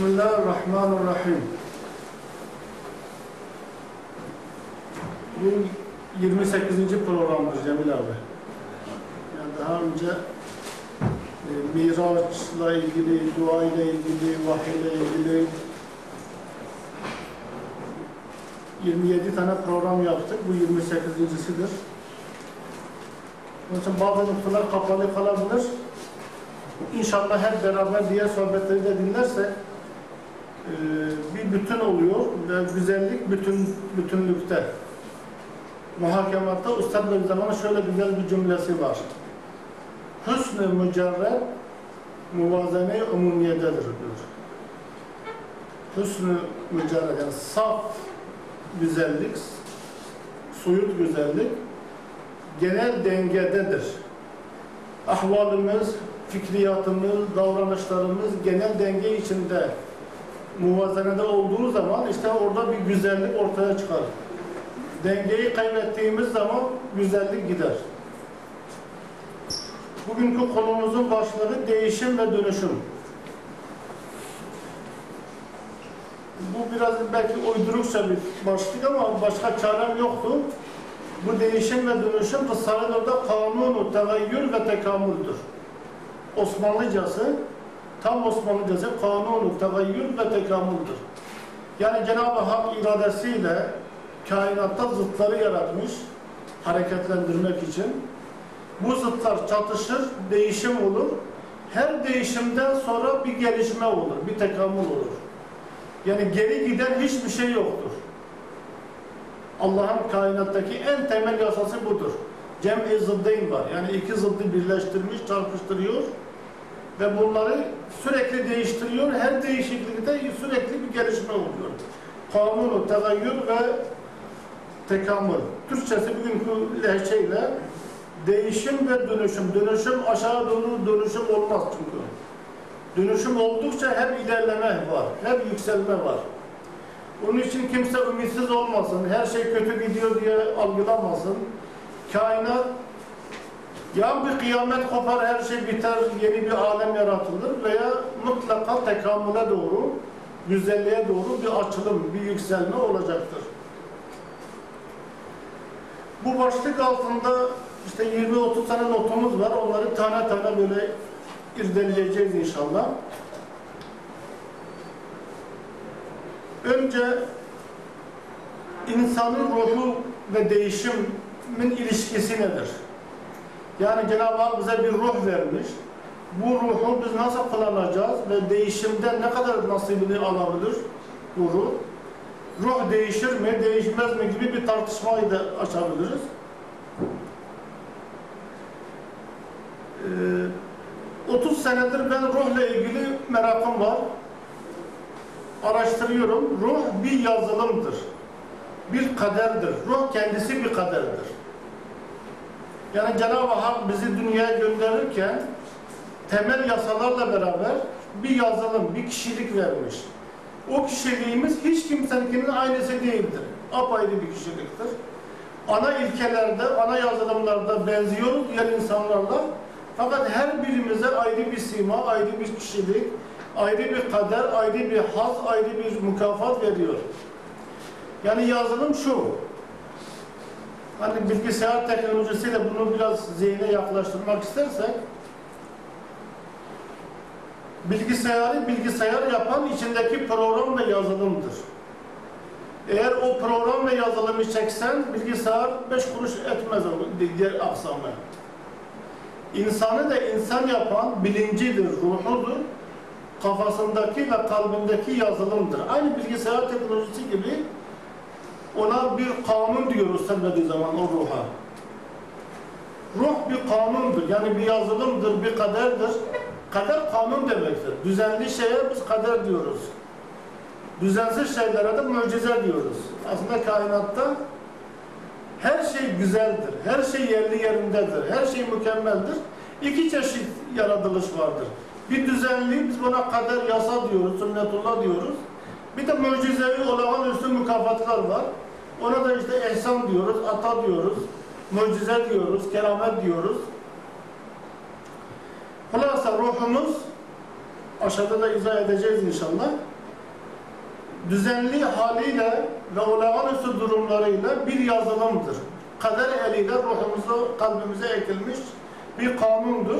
Bismillahirrahmanirrahim. Bu 28. programdır Cemil abi. Yani daha önce e, Miraç'la ilgili, dua ile ilgili, vahiy ile ilgili 27 tane program yaptık. Bu 28.sidir. Onun için bazı noktalar kapalı kalabilir. İnşallah hep beraber diğer sohbetleri de dinlersek e, bir bütün oluyor ve güzellik bütün bütünlükte. Muhakematta Üstad Bediüzzaman'ın şöyle güzel bir cümlesi var. Hüsn-ü mücerred muvazene umumiyededir diyor. Hüsn-ü mücerred yani saf güzellik, soyut güzellik genel dengededir. Ahvalimiz, fikriyatımız, davranışlarımız genel denge içinde muvazenede olduğu zaman işte orada bir güzellik ortaya çıkar. Dengeyi kaybettiğimiz zaman güzellik gider. Bugünkü konumuzun başlığı değişim ve dönüşüm. Bu biraz belki uydurukça bir başlık ama başka çarem yoktu. Bu değişim ve dönüşüm Risale-i kanunu tegayyür ve tekamüldür. Osmanlıcası, tam Osmanlıcası kanunu tegayyür ve tekamüldür. Yani Cenab-ı Hak iradesiyle kainatta zıtları yaratmış, hareketlendirmek için. Bu zıtlar çatışır, değişim olur. Her değişimden sonra bir gelişme olur, bir tekamül olur. Yani geri giden hiçbir şey yoktur. Allah'ın kainattaki en temel yasası budur. Cem-i zıddeyn var. Yani iki zıddı birleştirmiş, çarpıştırıyor ve bunları sürekli değiştiriyor. Her değişiklikte sürekli bir gelişme oluyor. Kanunu, tegayyür ve tekamül. Türkçesi bugünkü lehçeyle değişim ve dönüşüm. Dönüşüm aşağı doğru dönüşüm olmaz çünkü. Dönüşüm oldukça hep ilerleme var, hep yükselme var. Onun için kimse ümitsiz olmasın, her şey kötü gidiyor diye algılamasın. Kainat ya bir kıyamet kopar, her şey biter, yeni bir alem yaratılır veya mutlaka tekamüle doğru, güzelliğe doğru bir açılım, bir yükselme olacaktır. Bu başlık altında işte 20-30 tane notumuz var. Onları tane tane böyle irdeleyeceğiz inşallah. Önce insanın ruhu ve değişimin ilişkisi nedir? Yani Cenab-ı Hak bize bir ruh vermiş. Bu ruhu biz nasıl kullanacağız ve değişimden ne kadar nasibini alabilir bu ruh? Ruh değişir mi, değişmez mi gibi bir tartışmayı da açabiliriz. Ee, 30 senedir ben ruhla ilgili merakım var. Araştırıyorum. Ruh bir yazılımdır. Bir kaderdir. Ruh kendisi bir kaderdir. Yani Cenab-ı Hak bizi dünyaya gönderirken temel yasalarla beraber bir yazılım, bir kişilik vermiş. O kişiliğimiz hiç kimseninkinin aynısı değildir. Apayrı bir kişiliktir. Ana ilkelerde, ana yazılımlarda benziyoruz diğer insanlarla. Fakat her birimize ayrı bir sima, ayrı bir kişilik, ayrı bir kader, ayrı bir haz, ayrı bir mükafat veriyor. Yani yazılım şu, hani bilgisayar teknolojisiyle bunu biraz zihne yaklaştırmak istersek, bilgisayarı bilgisayar yapan içindeki program ve yazılımdır. Eğer o program ve yazılımı çeksen, bilgisayar beş kuruş etmez diğer aksamı. İnsanı da insan yapan bilincidir, ruhudur. Kafasındaki ve kalbindeki yazılımdır. Aynı bilgisayar teknolojisi gibi ona bir kanun diyoruz sevmediği zaman o ruha. Ruh bir kanundur. Yani bir yazılımdır, bir kaderdir. Kader kanun demektir. Düzenli şeye biz kader diyoruz. Düzensiz şeylere de mucize diyoruz. Aslında kainatta her şey güzeldir. Her şey yerli yerindedir. Her şey mükemmeldir. İki çeşit yaratılış vardır. Bir düzenli, biz buna kader yasa diyoruz, sünnetullah diyoruz. Bir de mucizevi olağanüstü mükafatlar var. Ona da işte ehsan diyoruz, ata diyoruz, mucize diyoruz, keramet diyoruz. Hulasa ruhumuz aşağıda da izah edeceğiz inşallah. Düzenli haliyle ve olağanüstü durumlarıyla bir yazılımdır. Kader eliyle ruhumuza, kalbimize ekilmiş bir kanundur.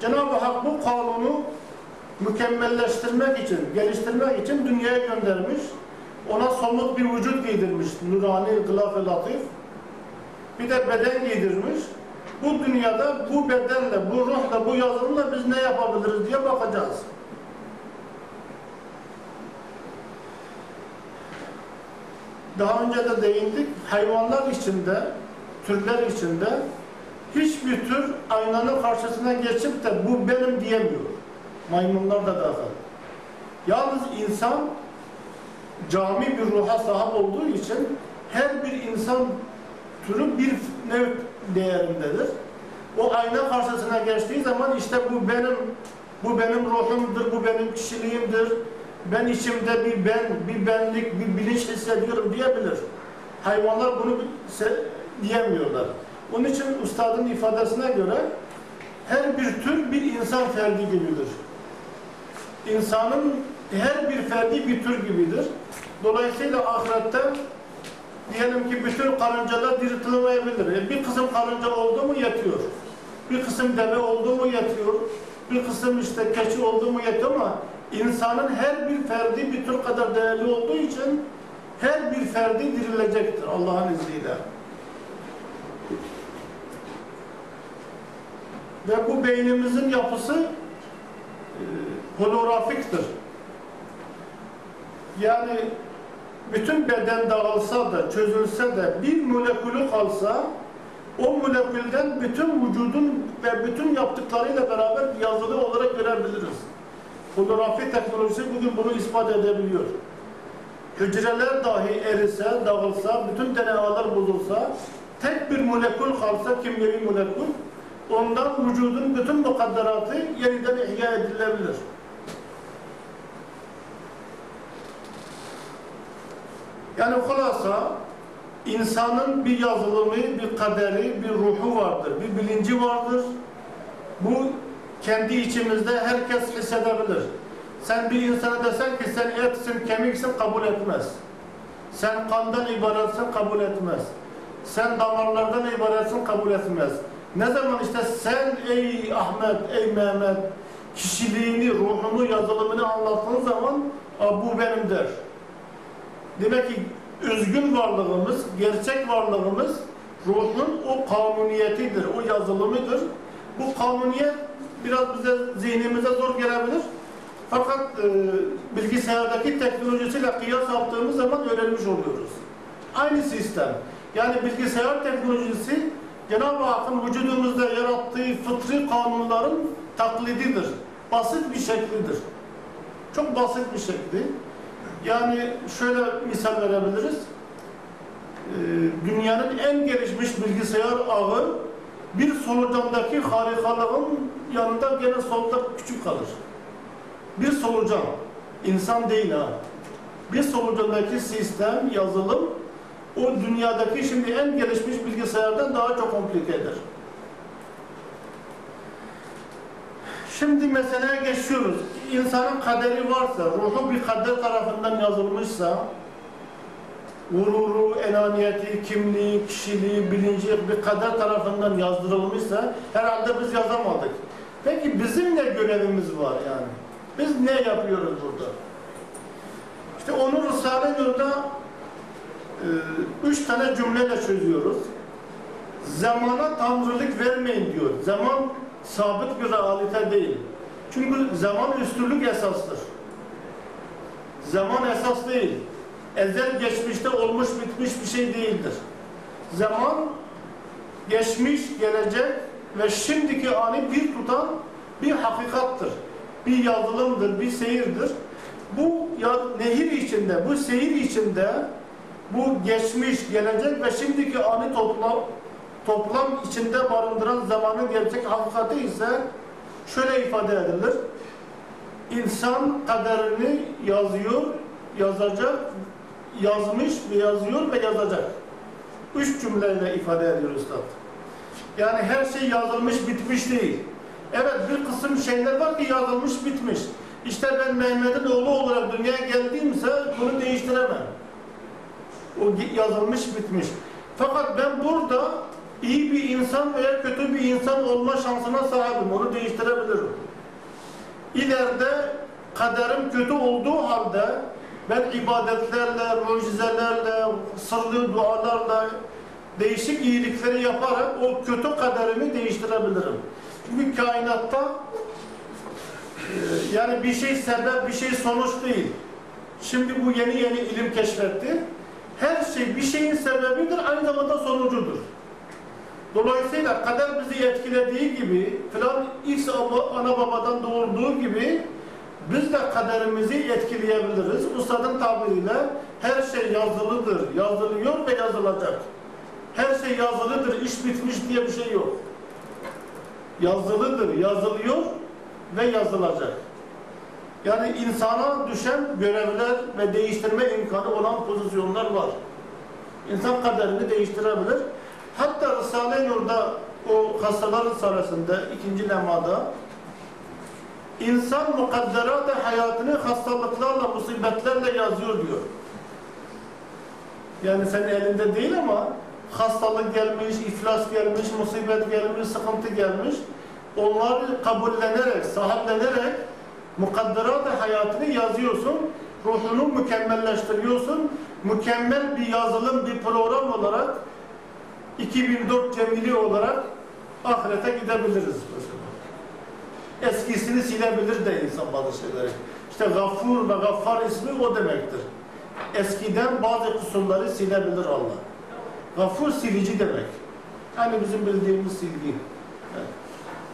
Cenab-ı Hak bu kanunu mükemmelleştirmek için, geliştirmek için dünyaya göndermiş. Ona somut bir vücut giydirmiş. Nurani, gılaf-ı latif. Bir de beden giydirmiş. Bu dünyada bu bedenle, bu ruhla, bu yazılımla biz ne yapabiliriz diye bakacağız. Daha önce de değindik. Hayvanlar içinde, türler içinde hiçbir tür aynanın karşısına geçip de bu benim diyemiyor. Maymunlar da dahil. Yalnız insan cami bir ruha sahip olduğu için her bir insan türü bir nev değerindedir. O ayna karşısına geçtiği zaman işte bu benim bu benim ruhumdur, bu benim kişiliğimdir. Ben içimde bir ben, bir benlik, bir bilinç hissediyorum diyebilir. Hayvanlar bunu diyemiyorlar. Onun için ustadın ifadesine göre her bir tür bir insan ferdi gibidir. İnsanın her bir ferdi bir tür gibidir. Dolayısıyla ahirette diyelim ki bütün karıncalar diriltilmeyebilir. E, bir kısım karınca oldu mu yetiyor. Bir kısım deve oldu mu yetiyor. Bir kısım işte keçi oldu mu yetiyor ama insanın her bir ferdi bir tür kadar değerli olduğu için her bir ferdi dirilecektir Allah'ın izniyle. Ve bu beynimizin yapısı e, holografiktir. Yani bütün beden dağılsa da, çözülse de bir molekülü kalsa o molekülden bütün vücudun ve bütün yaptıklarıyla beraber yazılı olarak görebiliriz. Fotoğrafi teknolojisi bugün bunu ispat edebiliyor. Hücreler dahi erise, dağılsa, bütün DNA'lar bozulsa, tek bir molekül kalsa, kimyevi molekül, ondan vücudun bütün mukadderatı yeniden ihya edilebilir. Yani kulasa insanın bir yazılımı, bir kaderi, bir ruhu vardır, bir bilinci vardır. Bu kendi içimizde herkes hissedebilir. Sen bir insana desen ki sen etsin, kemiksin kabul etmez. Sen kandan ibaretsin kabul etmez. Sen damarlardan ibaretsin kabul etmez. Ne zaman işte sen ey Ahmet, ey Mehmet kişiliğini, ruhunu, yazılımını anlattığın zaman bu benim der. Demek ki özgün varlığımız, gerçek varlığımız ruhun o kanuniyetidir, o yazılımıdır. Bu kanuniyet biraz bize zihnimize zor gelebilir. Fakat e, bilgisayardaki teknolojisiyle kıyas yaptığımız zaman öğrenmiş oluyoruz. Aynı sistem. Yani bilgisayar teknolojisi Cenab-ı Hakk'ın vücudumuzda yarattığı fıtri kanunların taklididir. Basit bir şeklidir. Çok basit bir şekli. Yani şöyle misal verebiliriz. Ee, dünyanın en gelişmiş bilgisayar ağı bir solucandaki harikalığın yanında gene solda küçük kalır. Bir solucan, insan değil ha. Bir solucandaki sistem, yazılım o dünyadaki şimdi en gelişmiş bilgisayardan daha çok komplikedir. Şimdi meseleye geçiyoruz. İnsanın kaderi varsa, ruhu bir kader tarafından yazılmışsa, gururu, enaniyeti, kimliği, kişiliği, bilinci bir kader tarafından yazdırılmışsa herhalde biz yazamadık. Peki bizim ne görevimiz var yani? Biz ne yapıyoruz burada? İşte onu Risale-i Nur'da e, üç tane cümleyle çözüyoruz. Zamana tanrılık vermeyin diyor. Zaman sabit bir realite değil. Çünkü zaman üstünlük esastır. Zaman esas değil. Ezel geçmişte olmuş bitmiş bir şey değildir. Zaman geçmiş, gelecek ve şimdiki anı bir tutan bir hakikattır. Bir yazılımdır, bir seyirdir. Bu ya, nehir içinde, bu seyir içinde bu geçmiş, gelecek ve şimdiki anı toplam toplam içinde barındıran zamanın gerçek hakikati ise şöyle ifade edilir. İnsan kaderini yazıyor, yazacak, yazmış ve yazıyor ve yazacak. Üç cümleyle ifade ediyor Üstad. Yani her şey yazılmış, bitmiş değil. Evet bir kısım şeyler var ki yazılmış, bitmiş. İşte ben Mehmet'in oğlu olarak dünyaya geldiğimse bunu değiştiremem. O yazılmış bitmiş. Fakat ben burada iyi bir insan veya kötü bir insan olma şansına sahibim. Onu değiştirebilirim. İleride kaderim kötü olduğu halde ben ibadetlerle, mucizelerle, sırlı dualarla değişik iyilikleri yaparak o kötü kaderimi değiştirebilirim. Çünkü kainatta e, yani bir şey sebep, bir şey sonuç değil. Şimdi bu yeni yeni ilim keşfetti. Her şey bir şeyin sebebidir, aynı zamanda sonucudur. Dolayısıyla kader bizi etkilediği gibi, filan X ana babadan doğurduğu gibi biz de kaderimizi etkileyebiliriz. Ustadın tabiriyle her şey yazılıdır, yazılıyor ve yazılacak. Her şey yazılıdır, iş bitmiş diye bir şey yok. Yazılıdır, yazılıyor ve yazılacak. Yani insana düşen görevler ve değiştirme imkanı olan pozisyonlar var. İnsan kaderini değiştirebilir. Hatta Risale-i Nur'da o hastalar risalesinde ikinci lemada insan mukadderat hayatını hastalıklarla, musibetlerle yazıyor diyor. Yani senin elinde değil ama hastalık gelmiş, iflas gelmiş, musibet gelmiş, sıkıntı gelmiş. Onları kabullenerek, sahiplenerek mukadderat hayatını yazıyorsun. Ruhunu mükemmelleştiriyorsun. Mükemmel bir yazılım, bir program olarak 2004 cemili olarak ahirete gidebiliriz mesela. Eskisini silebilir de insan bazı şeyleri. İşte Gaffur ve Gaffar ismi o demektir. Eskiden bazı kusurları silebilir Allah. Gaffur silici demek. Hani bizim bildiğimiz silgi.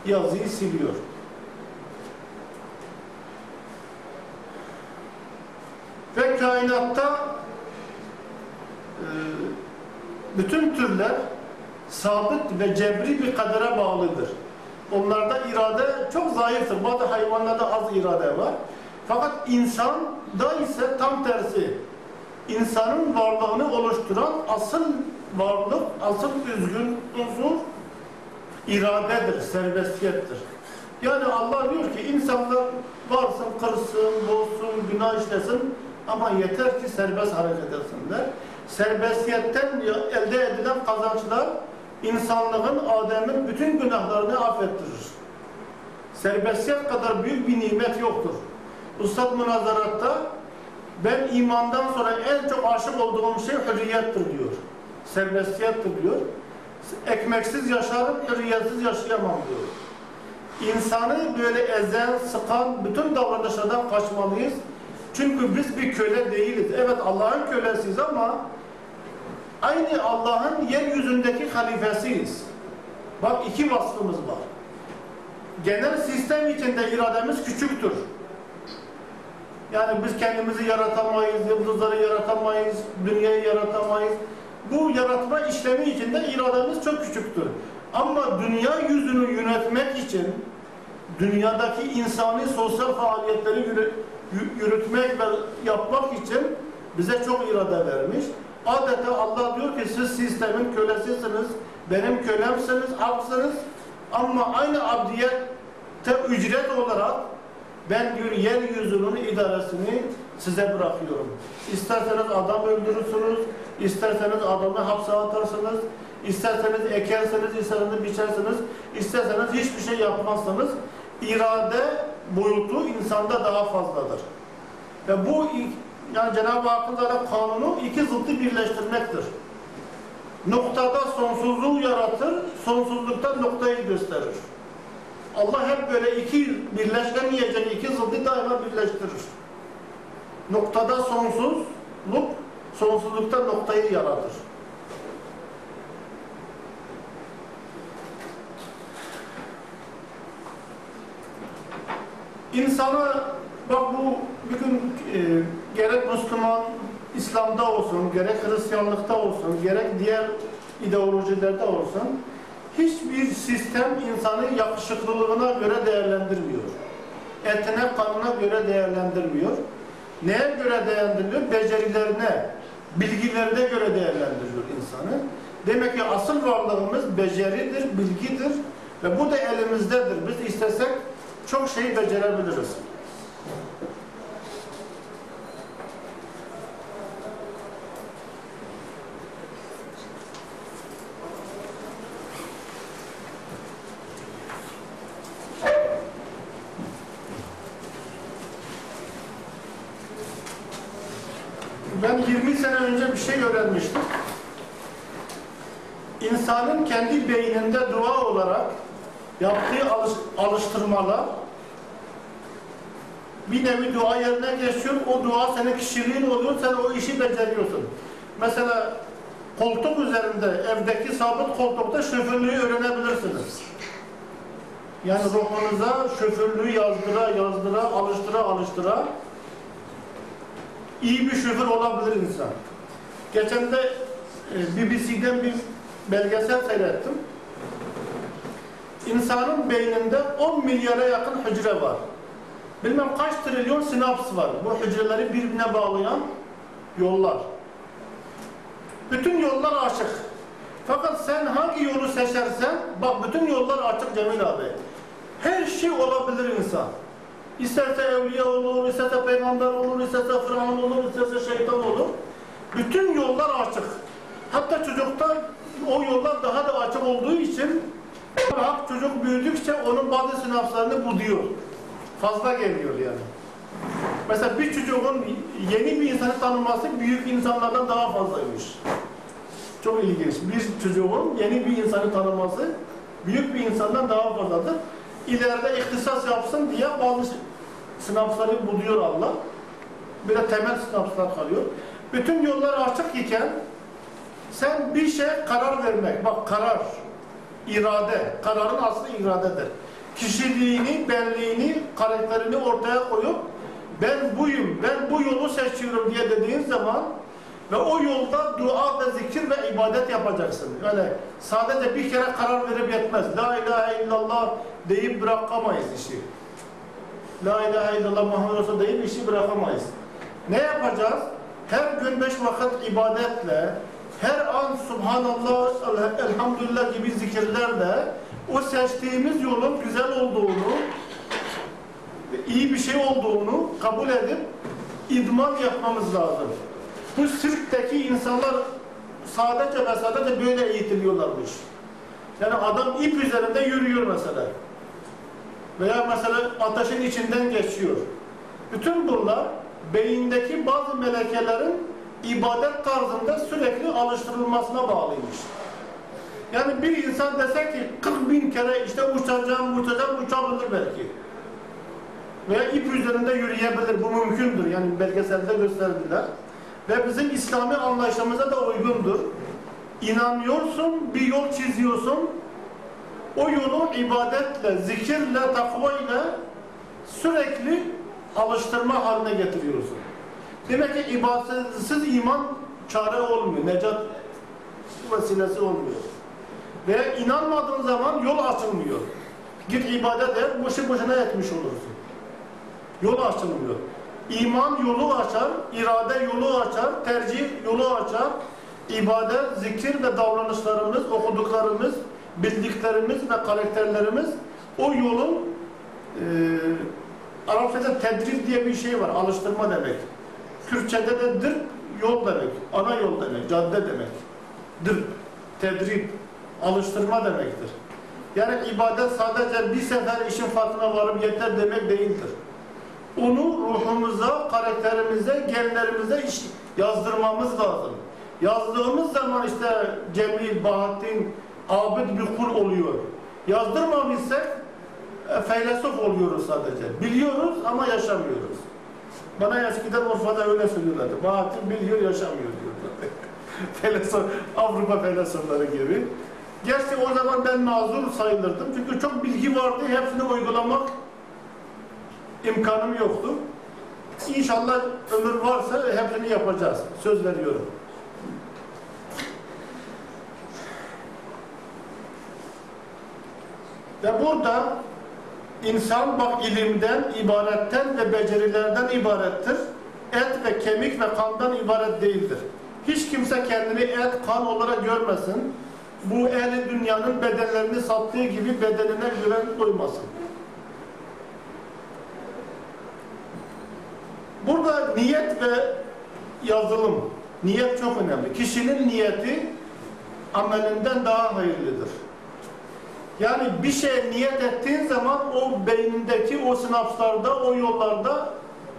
Yazıyı siliyor. Ve kainatta e, bütün türler sabit ve cebri bir kadere bağlıdır. Onlarda irade çok zayıftır. Bazı hayvanlarda az irade var. Fakat insanda ise tam tersi. İnsanın varlığını oluşturan asıl varlık, asıl üzgün unsur iradedir, serbestiyettir. Yani Allah diyor ki insanlar varsın, kırsın, bozsun, günah işlesin ama yeter ki serbest hareket etsinler. Serbestiyetten elde edilen kazançlar insanlığın, Adem'in bütün günahlarını affettirir. Serbestiyet kadar büyük bir nimet yoktur. Ustad münazaratta ben imandan sonra en çok aşık olduğum şey hürriyettir diyor. Serbestiyettir diyor. Ekmeksiz yaşarım, hürriyetsiz yaşayamam diyor. İnsanı böyle ezen, sıkan bütün davranışlardan kaçmalıyız. Çünkü biz bir köle değiliz. Evet Allah'ın kölesiyiz ama aynı Allah'ın yeryüzündeki halifesiyiz. Bak iki vasfımız var. Genel sistem içinde irademiz küçüktür. Yani biz kendimizi yaratamayız, yıldızları yaratamayız, dünyayı yaratamayız. Bu yaratma işlemi içinde irademiz çok küçüktür. Ama dünya yüzünü yönetmek için, dünyadaki insani sosyal faaliyetleri yürütmek ve yapmak için bize çok irade vermiş. Adeta Allah diyor ki siz sistemin kölesisiniz, benim kölemsiniz, absınız ama aynı abdiyette ücret olarak ben diyor yeryüzünün idaresini size bırakıyorum. İsterseniz adam öldürürsünüz, isterseniz adamı hapse atarsınız, isterseniz ekerseniz, isterseniz biçersiniz, isterseniz hiçbir şey yapmazsanız irade boyutu insanda daha fazladır. Ve bu yani Cenab-ı Hakk'ın zaten kanunu iki zıttı birleştirmektir. Noktada sonsuzluğu yaratır, sonsuzlukta noktayı gösterir. Allah hep böyle iki birleşemeyeceğin iki zıddı daima birleştirir. Noktada sonsuzluk, sonsuzlukta noktayı yaratır. İnsana bak bu bugün e, gerek Müslüman İslam'da olsun, gerek Hristiyanlıkta olsun, gerek diğer ideolojilerde olsun hiçbir sistem insanı yakışıklılığına göre değerlendirmiyor. Etine, kanına göre değerlendirmiyor. Neye göre değerlendiriliyor? Becerilerine, bilgilerine göre değerlendiriyor insanı. Demek ki asıl varlığımız beceridir, bilgidir ve bu da elimizdedir. Biz istesek çok şey becerebiliriz. Ben 20 sene öğrenmiştim. İnsanın kendi beyninde dua olarak yaptığı alış, alıştırmalar bir nevi dua yerine geçiyor. O dua senin kişiliğin oluyor. Sen o işi beceriyorsun. Mesela koltuk üzerinde, evdeki sabit koltukta şoförlüğü öğrenebilirsiniz. Yani ruhunuza şoförlüğü yazdıra yazdıra, alıştıra alıştıra iyi bir şoför olabilir insan. Geçen de e, BBC'den bir belgesel seyrettim. İnsanın beyninde 10 milyara yakın hücre var. Bilmem kaç trilyon sinaps var. Bu hücreleri birbirine bağlayan yollar. Bütün yollar açık. Fakat sen hangi yolu seçersen, bak bütün yollar açık Cemil abi. Her şey olabilir insan. İsterse evliya olur, isterse peygamber olur, isterse firavun olur, isterse şeytan olur. Bütün yollar açık. Hatta çocukta o yollar daha da açık olduğu için bak çocuk büyüdükçe onun bazı sinapslarını buluyor. Fazla geliyor yani. Mesela bir çocuğun yeni bir insanı tanıması büyük insanlardan daha fazlaymış. Çok ilginç. Bir çocuğun yeni bir insanı tanıması büyük bir insandan daha fazladır. İleride ihtisas yapsın diye bazı sınavları buluyor Allah. Bir de temel sınavlar kalıyor. Bütün yollar açık iken sen bir şey karar vermek, bak karar, irade, kararın aslı iradedir. Kişiliğini, benliğini, karakterini ortaya koyup ben buyum, ben bu yolu seçiyorum diye dediğin zaman ve o yolda dua ve zikir ve ibadet yapacaksın. Öyle sadece bir kere karar verip yetmez. La ilahe illallah deyip bırakamayız işi. La ilahe illallah Muhammed Resul deyip işi bırakamayız. Ne yapacağız? Her gün beş vakit ibadetle, her an Subhanallah, Elhamdülillah gibi zikirlerle o seçtiğimiz yolun güzel olduğunu, iyi bir şey olduğunu kabul edip idman yapmamız lazım. Bu sirkteki insanlar sadece ve sadece böyle eğitiliyorlarmış. Yani adam ip üzerinde yürüyor mesela. Veya mesela ateşin içinden geçiyor. Bütün bunlar beyindeki bazı melekelerin ibadet tarzında sürekli alıştırılmasına bağlıymış. Yani bir insan dese ki 40 bin kere işte uçacağım, uçacağım, uçabilir belki. Veya ip üzerinde yürüyebilir. Bu mümkündür. Yani belgeselde gösterdiler. Ve bizim İslami anlayışımıza da uygundur. İnanıyorsun, bir yol çiziyorsun. O yolu ibadetle, zikirle, takva ile sürekli alıştırma haline getiriyorsun. Demek ki ibadetsiz iman çare olmuyor. Necat vesilesi olmuyor. Ve inanmadığın zaman yol açılmıyor. Git ibadet et, boşu boşuna etmiş olursun. Yol açılmıyor. İman yolu açar, irade yolu açar, tercih yolu açar. İbadet, zikir ve davranışlarımız, okuduklarımız, bildiklerimiz ve karakterlerimiz o yolun e, Arapçada tedrib diye bir şey var, alıştırma demek. Kürtçede de dır, yol demek, ana yol demek, cadde demek. Dır, tedrib, alıştırma demektir. Yani ibadet sadece bir sefer işin farkına varıp yeter demek değildir. Onu ruhumuza, karakterimize, genlerimize yazdırmamız lazım. Yazdığımız zaman işte Cemil, Bahattin, abid bir kul oluyor. Yazdırmamışsak e, feylesof oluyoruz sadece. Biliyoruz ama yaşamıyoruz. Bana eskiden Urfa'da öyle söylüyorlardı. Bahattin biliyor, yaşamıyor diyorlar. Feylesof, Avrupa felsefeleri gibi. Gerçi o zaman ben mazur sayılırdım. Çünkü çok bilgi vardı. Hepsini uygulamak imkanım yoktu. İnşallah ömür varsa hepsini yapacağız. Söz veriyorum. Ve burada insan bak ilimden, ibaretten ve becerilerden ibarettir. Et ve kemik ve kandan ibaret değildir. Hiç kimse kendini et, kan olarak görmesin. Bu ehli dünyanın bedenlerini sattığı gibi bedenine güven duymasın. Burada niyet ve yazılım. Niyet çok önemli. Kişinin niyeti amelinden daha hayırlıdır. Yani bir şey niyet ettiğin zaman o beynindeki o sinapslarda, o yollarda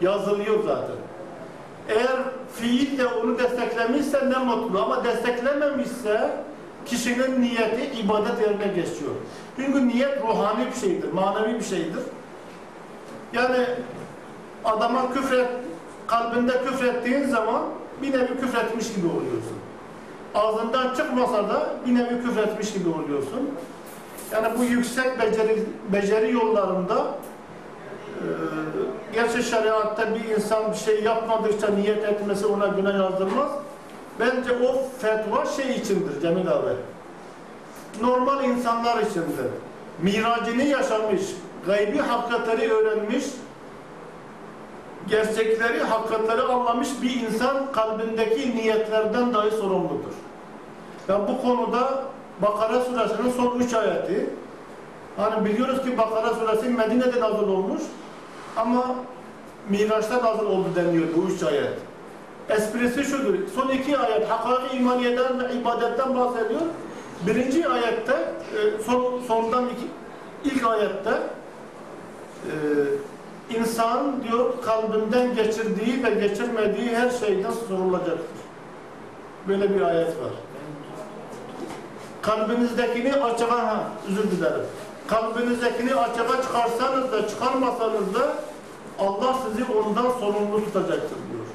yazılıyor zaten. Eğer fiil de onu desteklemişse ne mutlu ama desteklememişse kişinin niyeti ibadet yerine geçiyor. Çünkü niyet ruhani bir şeydir, manevi bir şeydir. Yani adama küfret, kalbinde küfrettiğin zaman bir nevi küfretmiş gibi oluyorsun. Ağzından çıkmasa da bir nevi küfretmiş gibi oluyorsun. Yani bu yüksek beceri, beceri yollarında e, gerçi şeriatta bir insan bir şey yapmadıkça niyet etmesi ona günah yazdırmaz. Bence o fetva şey içindir Cemil abi. Normal insanlar içindir. Miracını yaşamış, gaybi hakikatleri öğrenmiş, gerçekleri, hakikatleri anlamış bir insan kalbindeki niyetlerden dahi sorumludur. Ya bu konuda Bakara suresinin son üç ayeti hani biliyoruz ki Bakara suresi Medine'de nazil olmuş ama Miraç'ta nazil oldu deniyor bu üç ayet. Esprisi şudur. Son iki ayet hakaiki imaniyeden ve ibadetten bahsediyor. Birinci ayette e, son, sondan iki, ilk ayette e, insan diyor kalbinden geçirdiği ve geçirmediği her şeyden sorulacaktır. Böyle bir ayet var. Kalbinizdekini açığa, ha, özür dilerim. Kalbinizdekini açığa çıkarsanız da çıkarmasanız da Allah sizi ondan sorumlu tutacaktır diyor.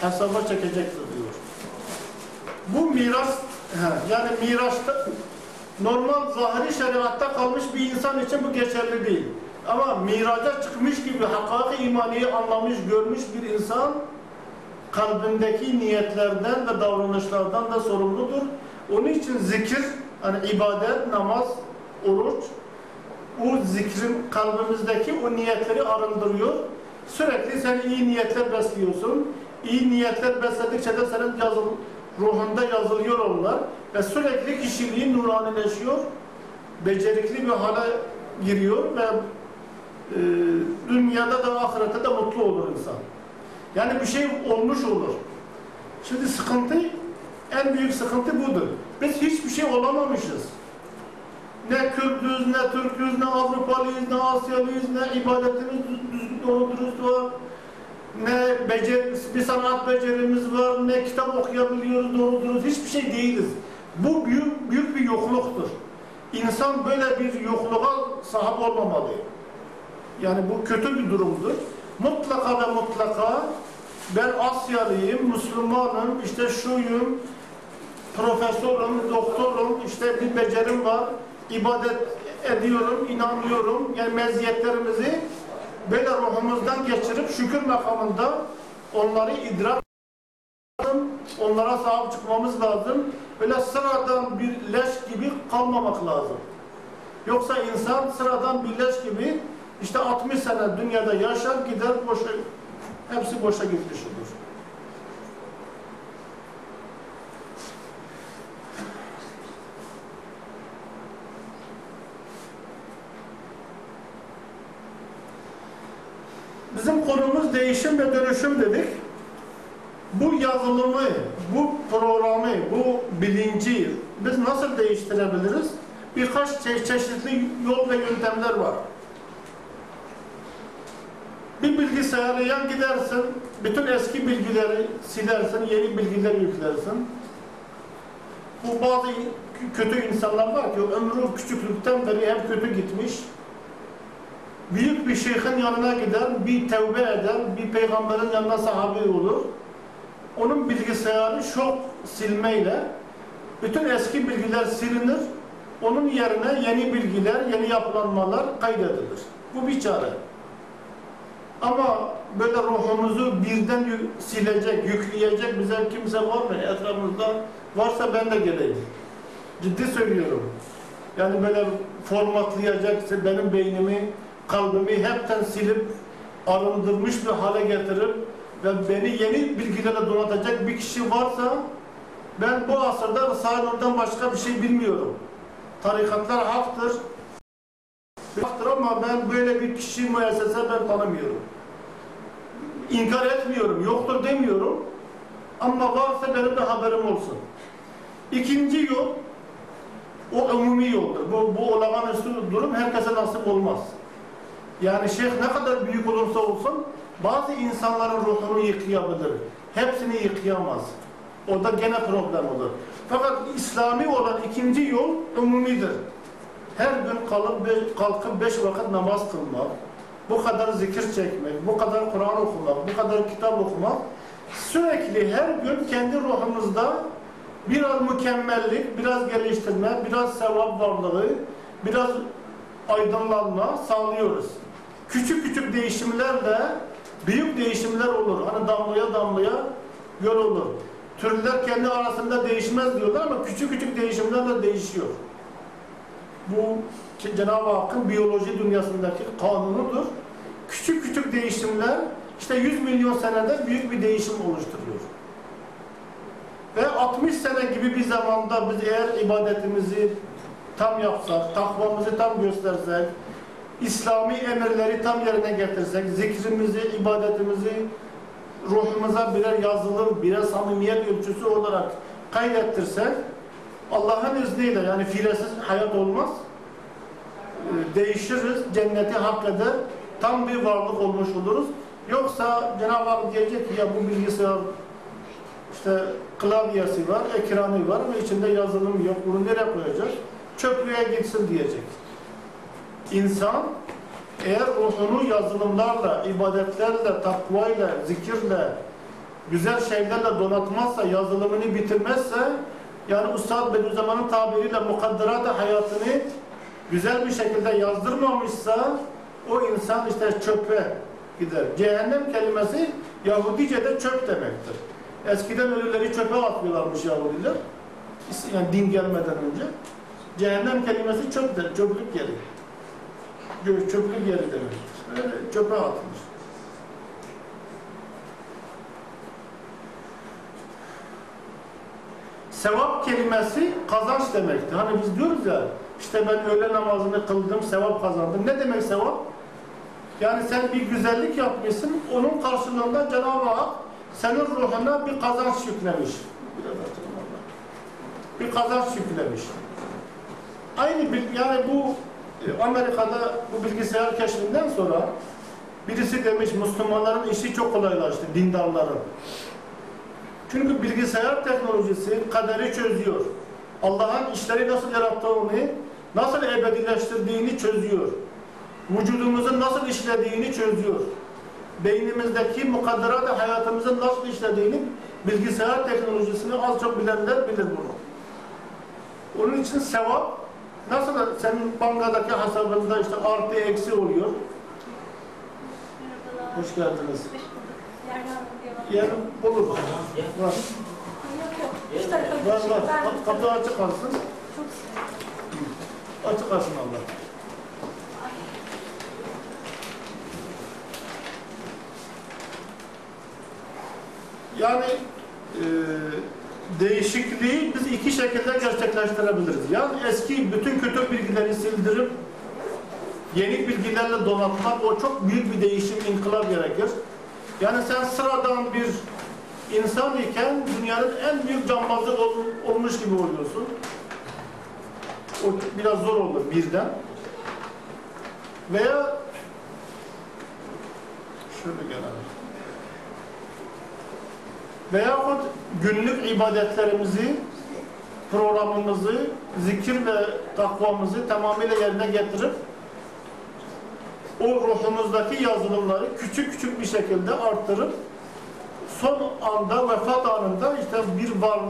Hesaba çekecektir diyor. Bu miras, he, yani mirasta normal zahiri şeriatta kalmış bir insan için bu geçerli değil. Ama miraca çıkmış gibi hakiki imaniyi anlamış, görmüş bir insan kalbindeki niyetlerden ve davranışlardan da sorumludur. Onun için zikir, hani ibadet, namaz, oruç, o zikrin kalbimizdeki o niyetleri arındırıyor. Sürekli sen iyi niyetler besliyorsun. İyi niyetler besledikçe de senin yazıl, ruhunda yazılıyor onlar. Ve sürekli kişiliğin nuranileşiyor. Becerikli bir hale giriyor ve e, dünyada da ahirette de mutlu olur insan. Yani bir şey olmuş olur. Şimdi sıkıntı, en büyük sıkıntı budur. Biz hiçbir şey olamamışız. Ne Kürtüz, ne Türküz, ne Avrupalıyız, ne Asyalıyız, ne ibadetimiz düzgün doğru var. Ne becer, bir sanat becerimiz var, ne kitap okuyabiliyoruz doğru. Hiçbir şey değiliz. Bu büyük, büyük bir yokluktur. İnsan böyle bir yokluğa sahip olmamalı. Yani bu kötü bir durumdur. Mutlaka ve mutlaka ben Asyalıyım, Müslümanım, işte şuyum, profesörüm, doktorum, işte bir becerim var, ibadet ediyorum, inanıyorum. Yani meziyetlerimizi böyle ruhumuzdan geçirip şükür makamında onları idrak lazım, onlara sahip çıkmamız lazım. Böyle sıradan bir leş gibi kalmamak lazım. Yoksa insan sıradan bir leş gibi işte 60 sene dünyada yaşar gider boşa, hepsi boşa gitmiş olur. Bizim konumuz değişim ve dönüşüm dedik. Bu yazılımı, bu programı, bu bilinci biz nasıl değiştirebiliriz? Birkaç çe çeşitli yol ve yöntemler var. Bir bilgisayara yan gidersin, bütün eski bilgileri silersin, yeni bilgiler yüklersin. Bu bazı kötü insanlar var ki ömrü küçüklükten beri hep kötü gitmiş. Büyük bir şeyhin yanına gider, bir tevbe eder, bir peygamberin yanına sahabe olur. Onun bilgisayarı şok silmeyle bütün eski bilgiler silinir. Onun yerine yeni bilgiler, yeni yapılanmalar kaydedilir. Bu bir çare. Ama böyle ruhumuzu birden silecek, yükleyecek bize kimse var mı etrafımızda? Varsa ben de geleyim. Ciddi söylüyorum. Yani böyle formatlayacak benim beynimi, kalbimi hepten silip arındırmış bir hale getirip ve beni yeni bilgilere donatacak bir kişi varsa ben bu asırda Risale'den başka bir şey bilmiyorum. Tarikatlar haktır. Haktır ama ben böyle bir kişi müessese ben tanımıyorum. İnkar etmiyorum, yoktur demiyorum. Ama varsa benim de haberim olsun. İkinci yol, o umumi yoldur. Bu, bu olağanüstü durum herkese nasip olmaz. Yani şeyh ne kadar büyük olursa olsun bazı insanların ruhunu yıkayabilir. Hepsini yıkayamaz. O da gene problem olur. Fakat İslami olan ikinci yol umumidir. Her gün kalıp kalkıp beş vakit namaz kılmak, bu kadar zikir çekmek, bu kadar Kur'an okumak, bu kadar kitap okumak sürekli her gün kendi ruhumuzda biraz mükemmellik, biraz geliştirme, biraz sevap varlığı, biraz aydınlanma sağlıyoruz. Küçük küçük değişimlerle büyük değişimler olur. Hani damlaya damlaya göl olur. Türler kendi arasında değişmez diyorlar ama küçük küçük değişimlerle değişiyor. Bu Cenab-ı Hakk'ın biyoloji dünyasındaki kanunudur. Küçük küçük değişimler işte 100 milyon senede büyük bir değişim oluşturuyor. Ve 60 sene gibi bir zamanda biz eğer ibadetimizi tam yapsak, takvamızı tam göstersek, İslami emirleri tam yerine getirsek, zikrimizi, ibadetimizi ruhumuza birer yazılı, birer samimiyet ölçüsü olarak kaydettirsek, Allah'ın izniyle yani filesiz hayat olmaz. Ee, Değişiriz, cenneti hak eder, tam bir varlık olmuş oluruz. Yoksa Cenab-ı Hak diyecek ki ya bu bilgisayar işte klavyesi var, ekranı var ama içinde yazılım yok. Bunu nereye koyacağız? Çöplüğe gitsin diyecek. İnsan eğer ruhunu yazılımlarla, ibadetlerle, takvayla, zikirle, güzel şeylerle donatmazsa, yazılımını bitirmezse, yani Üstad Bediüzzaman'ın tabiriyle mukadderat hayatını güzel bir şekilde yazdırmamışsa, o insan işte çöpe gider. Cehennem kelimesi Yahudice'de çöp demektir. Eskiden ölüleri çöpe atıyorlarmış Yahudiler. Yani din gelmeden önce. Cehennem kelimesi çöptür, çöplük yeri. Çöplük yeri demek. Öyle çöpe atılmış. Sevap kelimesi kazanç demektir. Hani biz diyoruz ya, işte ben öğle namazını kıldım, sevap kazandım. Ne demek sevap? Yani sen bir güzellik yapmışsın, onun karşılığında Cenab-ı Hak senin ruhuna bir kazanç yüklemiş. Bir kazanç yüklemiş. Aynı bil- yani bu Amerika'da bu bilgisayar keşfinden sonra birisi demiş Müslümanların işi çok kolaylaştı, dindarların. Çünkü bilgisayar teknolojisi kaderi çözüyor. Allah'ın işleri nasıl yarattığını, nasıl ebedileştirdiğini çözüyor. Vücudumuzun nasıl işlediğini çözüyor. Beynimizdeki mukadderat hayatımızın nasıl işlediğini bilgisayar teknolojisini az çok bilenler bilir bunu. Onun için sevap nasıl senin bankadaki hesabında işte artı eksi oluyor. Merhabalar. Hoş geldiniz. Hoş bulduk. Yerler alıyor. Yer olur. Var. Tarafa Var var. Kap- Kapı açık kalsın. Açık kalsın Allah. Yani e, değişikliği biz iki şekilde gerçekleştirebiliriz. Yani eski bütün kötü bilgileri sildirip yeni bilgilerle donatmak o çok büyük bir değişim, inkılap gerekir. Yani sen sıradan bir insan iken dünyanın en büyük cambazı ol- olmuş gibi oluyorsun. O biraz zor olur birden. Veya şöyle gelelim. Veyahut günlük ibadetlerimizi, programımızı, zikir ve takvamızı tamamıyla yerine getirip o ruhumuzdaki yazılımları küçük küçük bir şekilde arttırıp son anda, vefat anında işte bir var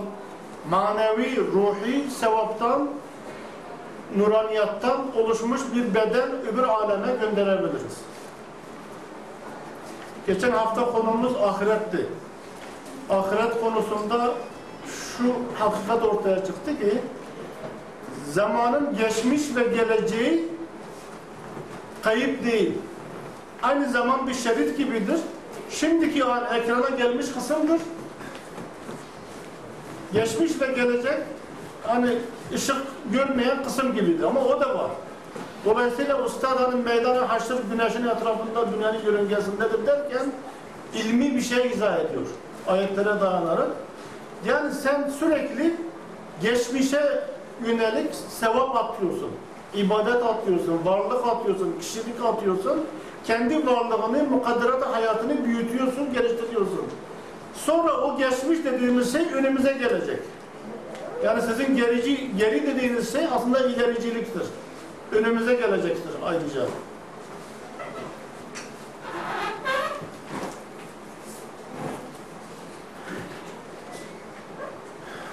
manevi, ruhi, sevaptan, nuraniyattan oluşmuş bir beden öbür aleme gönderebiliriz. Geçen hafta konumuz ahiretti. Ahiret konusunda şu hakikat ortaya çıktı ki zamanın geçmiş ve geleceği kayıp değil. Aynı zaman bir şerit gibidir. Şimdiki an ekrana gelmiş kısımdır. Geçmiş ve gelecek hani ışık görmeyen kısım gibidir ama o da var. Dolayısıyla Ustad Hanım meydanı haşır güneşin etrafında dünyanın yörüngesindedir derken ilmi bir şey izah ediyor. Ayetlere dayanarak. Yani sen sürekli geçmişe yönelik sevap atıyorsun. ibadet atıyorsun, varlık atıyorsun, kişilik atıyorsun. Kendi varlığını, mukadderat hayatını büyütüyorsun, geliştiriyorsun. Sonra o geçmiş dediğimiz şey önümüze gelecek. Yani sizin gerici, geri dediğiniz şey aslında ilericiliktir. Önümüze gelecektir ayrıca.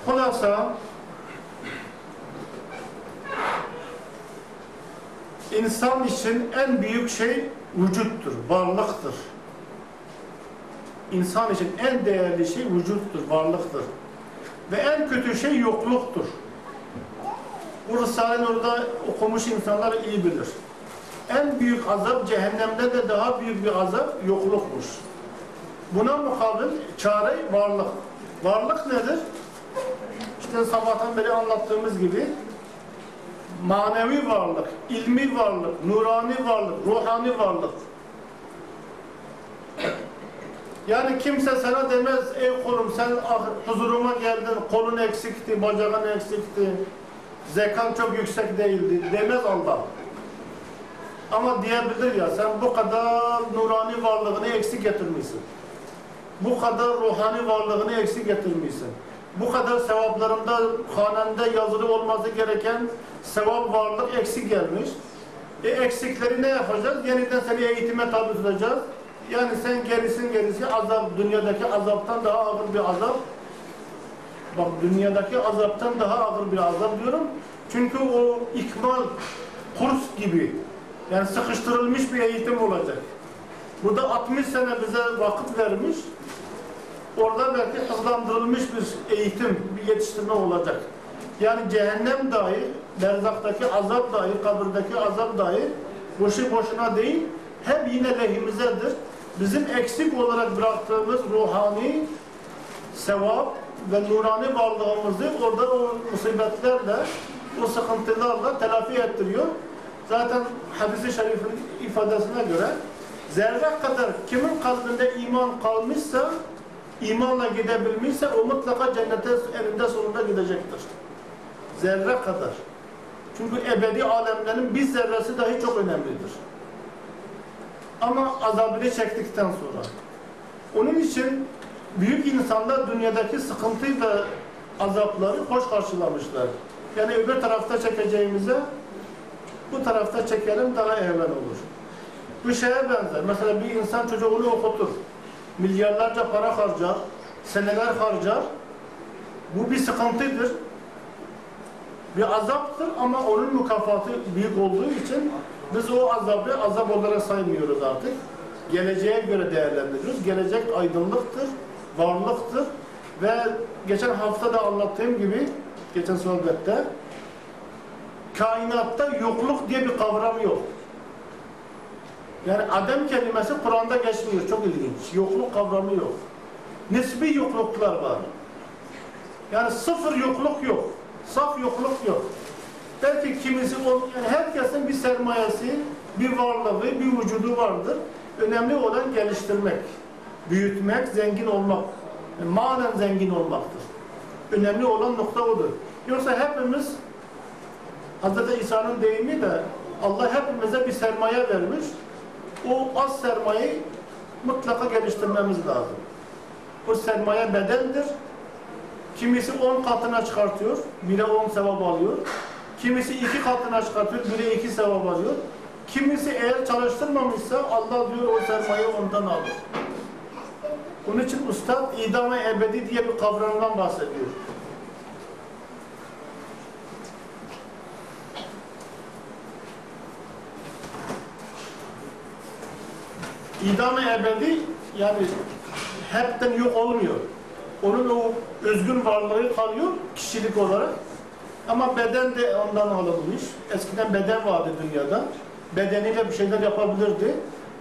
Hulasa insan için en büyük şey vücuttur, varlıktır. İnsan için en değerli şey vücuttur, varlıktır. Ve en kötü şey yokluktur. Bu Risale'nin orada okumuş insanlar iyi bilir. En büyük azap cehennemde de daha büyük bir azap yoklukmuş. Buna mukabil çare varlık. Varlık nedir? İşte sabahtan beri anlattığımız gibi manevi varlık, ilmi varlık, nurani varlık, ruhani varlık. Yani kimse sana demez, ey kulum sen ah, huzuruma geldin, kolun eksikti, bacağın eksikti, zekan çok yüksek değildi demez Allah. Ama diyebilir ya sen bu kadar nurani varlığını eksik getirmişsin. Bu kadar ruhani varlığını eksik getirmişsin. Bu kadar sevaplarında hanende yazılı olması gereken sevap varlık eksik gelmiş. E eksikleri ne yapacağız? Yeniden seni eğitime tabi tutacağız. Yani sen gerisin gerisi azap, dünyadaki azaptan daha ağır bir azap. Bak dünyadaki azaptan daha ağır bir azap diyorum. Çünkü o ikmal kurs gibi. Yani sıkıştırılmış bir eğitim olacak. Burada 60 sene bize vakit vermiş. Orada belki hızlandırılmış bir eğitim, bir yetiştirme olacak. Yani cehennem dahi, berzaktaki azap dahi, kabirdeki azap dahi boşu boşuna değil, hep yine lehimizedir. Bizim eksik olarak bıraktığımız ruhani sevap ve nurani varlığımızı orada o musibetlerle, o sıkıntılarla telafi ettiriyor. Zaten hadis-i şerifin ifadesine göre zerre kadar kimin kalbinde iman kalmışsa, imanla gidebilmişse o mutlaka cennete eninde sonunda gidecektir. Zerre kadar. Çünkü ebedi alemlerin bir zerresi dahi çok önemlidir. Ama azabını çektikten sonra. Onun için büyük insanlar dünyadaki sıkıntı ve azapları hoş karşılamışlar. Yani öbür tarafta çekeceğimize bu tarafta çekelim daha evvel olur. Bu şeye benzer. Mesela bir insan çocuğunu okutur. Milyarlarca para harcar, seneler harcar. Bu bir sıkıntıdır. Bir azaptır ama onun mükafatı büyük olduğu için biz o azabı azap olarak saymıyoruz artık. Geleceğe göre değerlendiriyoruz. Gelecek aydınlıktır, varlıktır ve geçen hafta da anlattığım gibi geçen sohbette kainatta yokluk diye bir kavram yok. Yani Adem kelimesi Kur'an'da geçmiyor. Çok ilginç. Yokluk kavramı yok. Nisbi yokluklar var. Yani sıfır yokluk yok. Saf yokluk yok. Belki kimisi, yani herkesin bir sermayesi, bir varlığı, bir vücudu vardır. Önemli olan geliştirmek, büyütmek, zengin olmak. Yani manen zengin olmaktır. Önemli olan nokta odur. Yoksa hepimiz Hz. İsa'nın deyimi de Allah hepimize bir sermaye vermiş. O az sermayeyi mutlaka geliştirmemiz lazım. O sermaye bedendir. Kimisi 10 katına çıkartıyor, bire 10 sevap alıyor. Kimisi iki katına çıkartıyor, bire iki sevap alıyor. Kimisi eğer çalıştırmamışsa Allah diyor o sermayeyi ondan alır. Onun için Ustad idam-ı ebedi diye bir kavramdan bahsediyor. İdam-ı ebedi yani hepten yok olmuyor. Onun o özgün varlığı kalıyor kişilik olarak. Ama beden de ondan alınmış. Eskiden beden vardı dünyada. Bedeniyle bir şeyler yapabilirdi.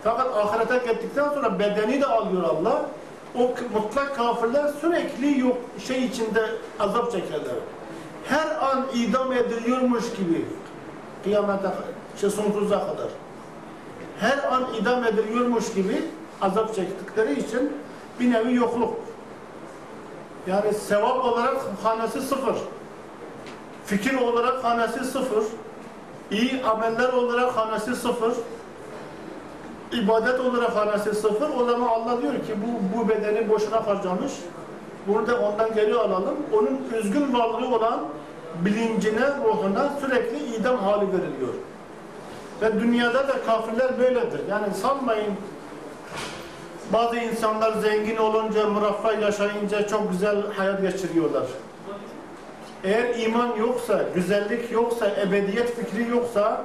Fakat ahirete gittikten sonra bedeni de alıyor Allah. O mutlak kafirler sürekli yok şey içinde azap çekerler. Her an idam ediliyormuş gibi kıyamete şey sonsuza kadar. Her an idam ediliyormuş gibi azap çektikleri için bir nevi yokluk. Yani sevap olarak hanesi sıfır. Fikir olarak hanesi sıfır. İyi ameller olarak hanesi sıfır. İbadet olarak hanesi sıfır. O zaman Allah diyor ki bu, bu bedeni boşuna harcamış. Bunu da ondan geri alalım. Onun üzgün varlığı olan bilincine, ruhuna sürekli idam hali veriliyor. Ve dünyada da kafirler böyledir. Yani sanmayın bazı insanlar zengin olunca, müreffeh yaşayınca çok güzel hayat geçiriyorlar. Eğer iman yoksa, güzellik yoksa, ebediyet fikri yoksa,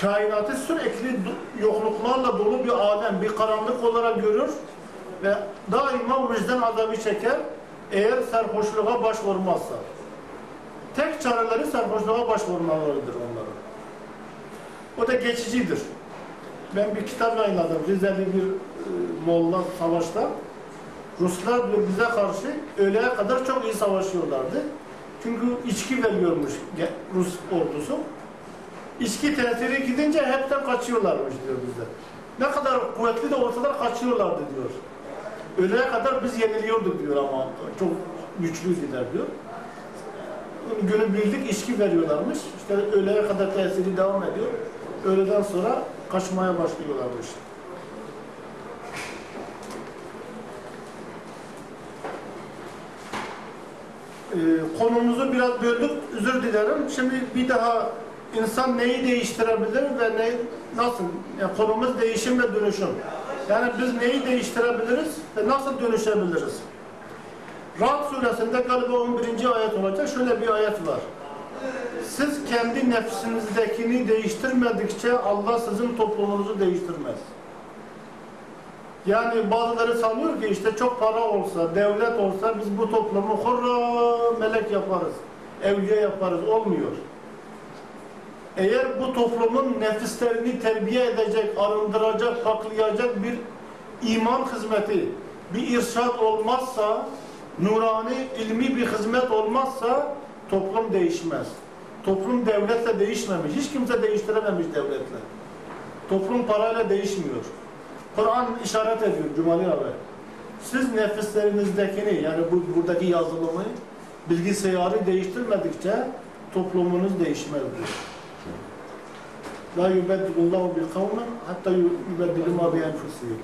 kainatı sürekli yokluklarla dolu bir alem, bir karanlık olarak görür ve daima vicdan azabı çeker eğer sarhoşluğa başvurmazsa. Tek çareleri sarhoşluğa başvurmalarıdır onların. O da geçicidir. Ben bir kitap yayınladım. Rizeli bir e, Molla savaşta. Ruslar bize karşı öğleye kadar çok iyi savaşıyorlardı. Çünkü içki veriyormuş Rus ordusu. İçki tesiri gidince hepten kaçıyorlarmış diyor bize. Ne kadar kuvvetli de olsalar kaçıyorlardı diyor. Öğleye kadar biz yeniliyorduk diyor ama çok güçlüydüler diyor. Günü birlik içki veriyorlarmış. İşte öğleye kadar tesiri devam ediyor. Öğleden sonra kaçmaya başlıyorlarmış. Ee, konumuzu biraz böldük, özür dilerim. Şimdi bir daha insan neyi değiştirebilir ve ne, nasıl? Yani konumuz değişim ve dönüşüm. Yani biz neyi değiştirebiliriz ve nasıl dönüşebiliriz? Ra'd suresinde galiba 11. ayet olacak. Şöyle bir ayet var. Siz kendi nefsinizdekini değiştirmedikçe Allah sizin toplumunuzu değiştirmez. Yani bazıları sanıyor ki işte çok para olsa, devlet olsa biz bu toplumu hurra melek yaparız, evliya yaparız. Olmuyor. Eğer bu toplumun nefislerini terbiye edecek, arındıracak, paklayacak bir iman hizmeti, bir irşad olmazsa, nurani, ilmi bir hizmet olmazsa toplum değişmez. Toplum devletle değişmemiş. Hiç kimse değiştirememiş devletle. Toplum parayla değişmiyor. Kur'an işaret ediyor Cumali abi. Siz nefislerinizdekini yani bu, buradaki yazılımı bilgisayarı değiştirmedikçe toplumunuz değişmez diyor. La yubeddilullahu bi kavmen hatta yubeddilu ma bi enfusihim.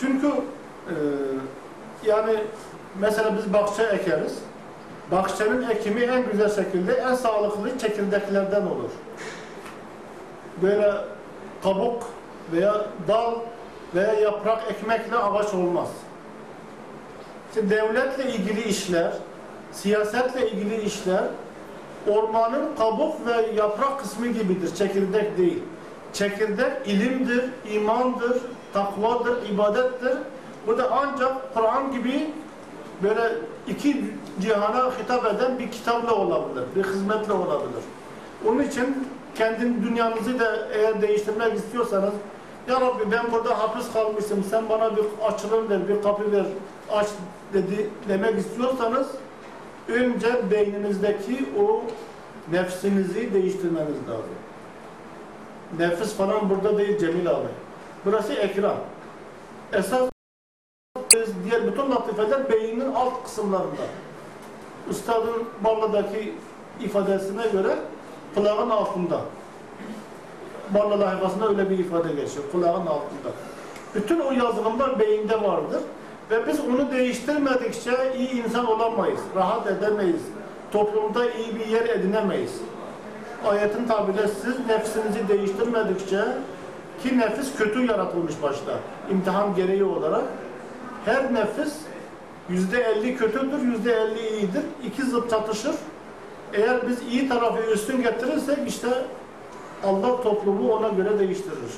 Çünkü e, yani mesela biz bahçe ekeriz. Bahçenin ekimi en güzel şekilde en sağlıklı çekirdeklerden olur. Böyle kabuk veya dal veya yaprak ekmekle ağaç olmaz. İşte devletle ilgili işler, siyasetle ilgili işler ormanın kabuk ve yaprak kısmı gibidir, çekirdek değil. Çekirdek ilimdir, imandır, takvadır, ibadettir. Bu da ancak Kur'an gibi böyle iki cihana hitap eden bir kitapla olabilir, bir hizmetle olabilir. Onun için kendi dünyanızı da eğer değiştirmek istiyorsanız Ya Rabbi ben burada hapis kalmışım, sen bana bir açılım ver, bir kapı ver, aç dedi demek istiyorsanız önce beyninizdeki o nefsinizi değiştirmeniz lazım. Nefis falan burada değil Cemil abi. Burası ekran. Esas diğer bütün latifeler beynin alt kısımlarında. Üstadın Barla'daki ifadesine göre kulağın altında. Barla lahifasında öyle bir ifade geçiyor. Kulağın altında. Bütün o yazılımlar beyinde vardır. Ve biz onu değiştirmedikçe iyi insan olamayız. Rahat edemeyiz. Toplumda iyi bir yer edinemeyiz. Ayetin tabiriyle siz nefsinizi değiştirmedikçe ki nefis kötü yaratılmış başta. imtihan gereği olarak. Her nefis yüzde elli kötüdür, yüzde elli iyidir. İki zıt çatışır. Eğer biz iyi tarafı üstün getirirsek işte Allah toplumu ona göre değiştirir.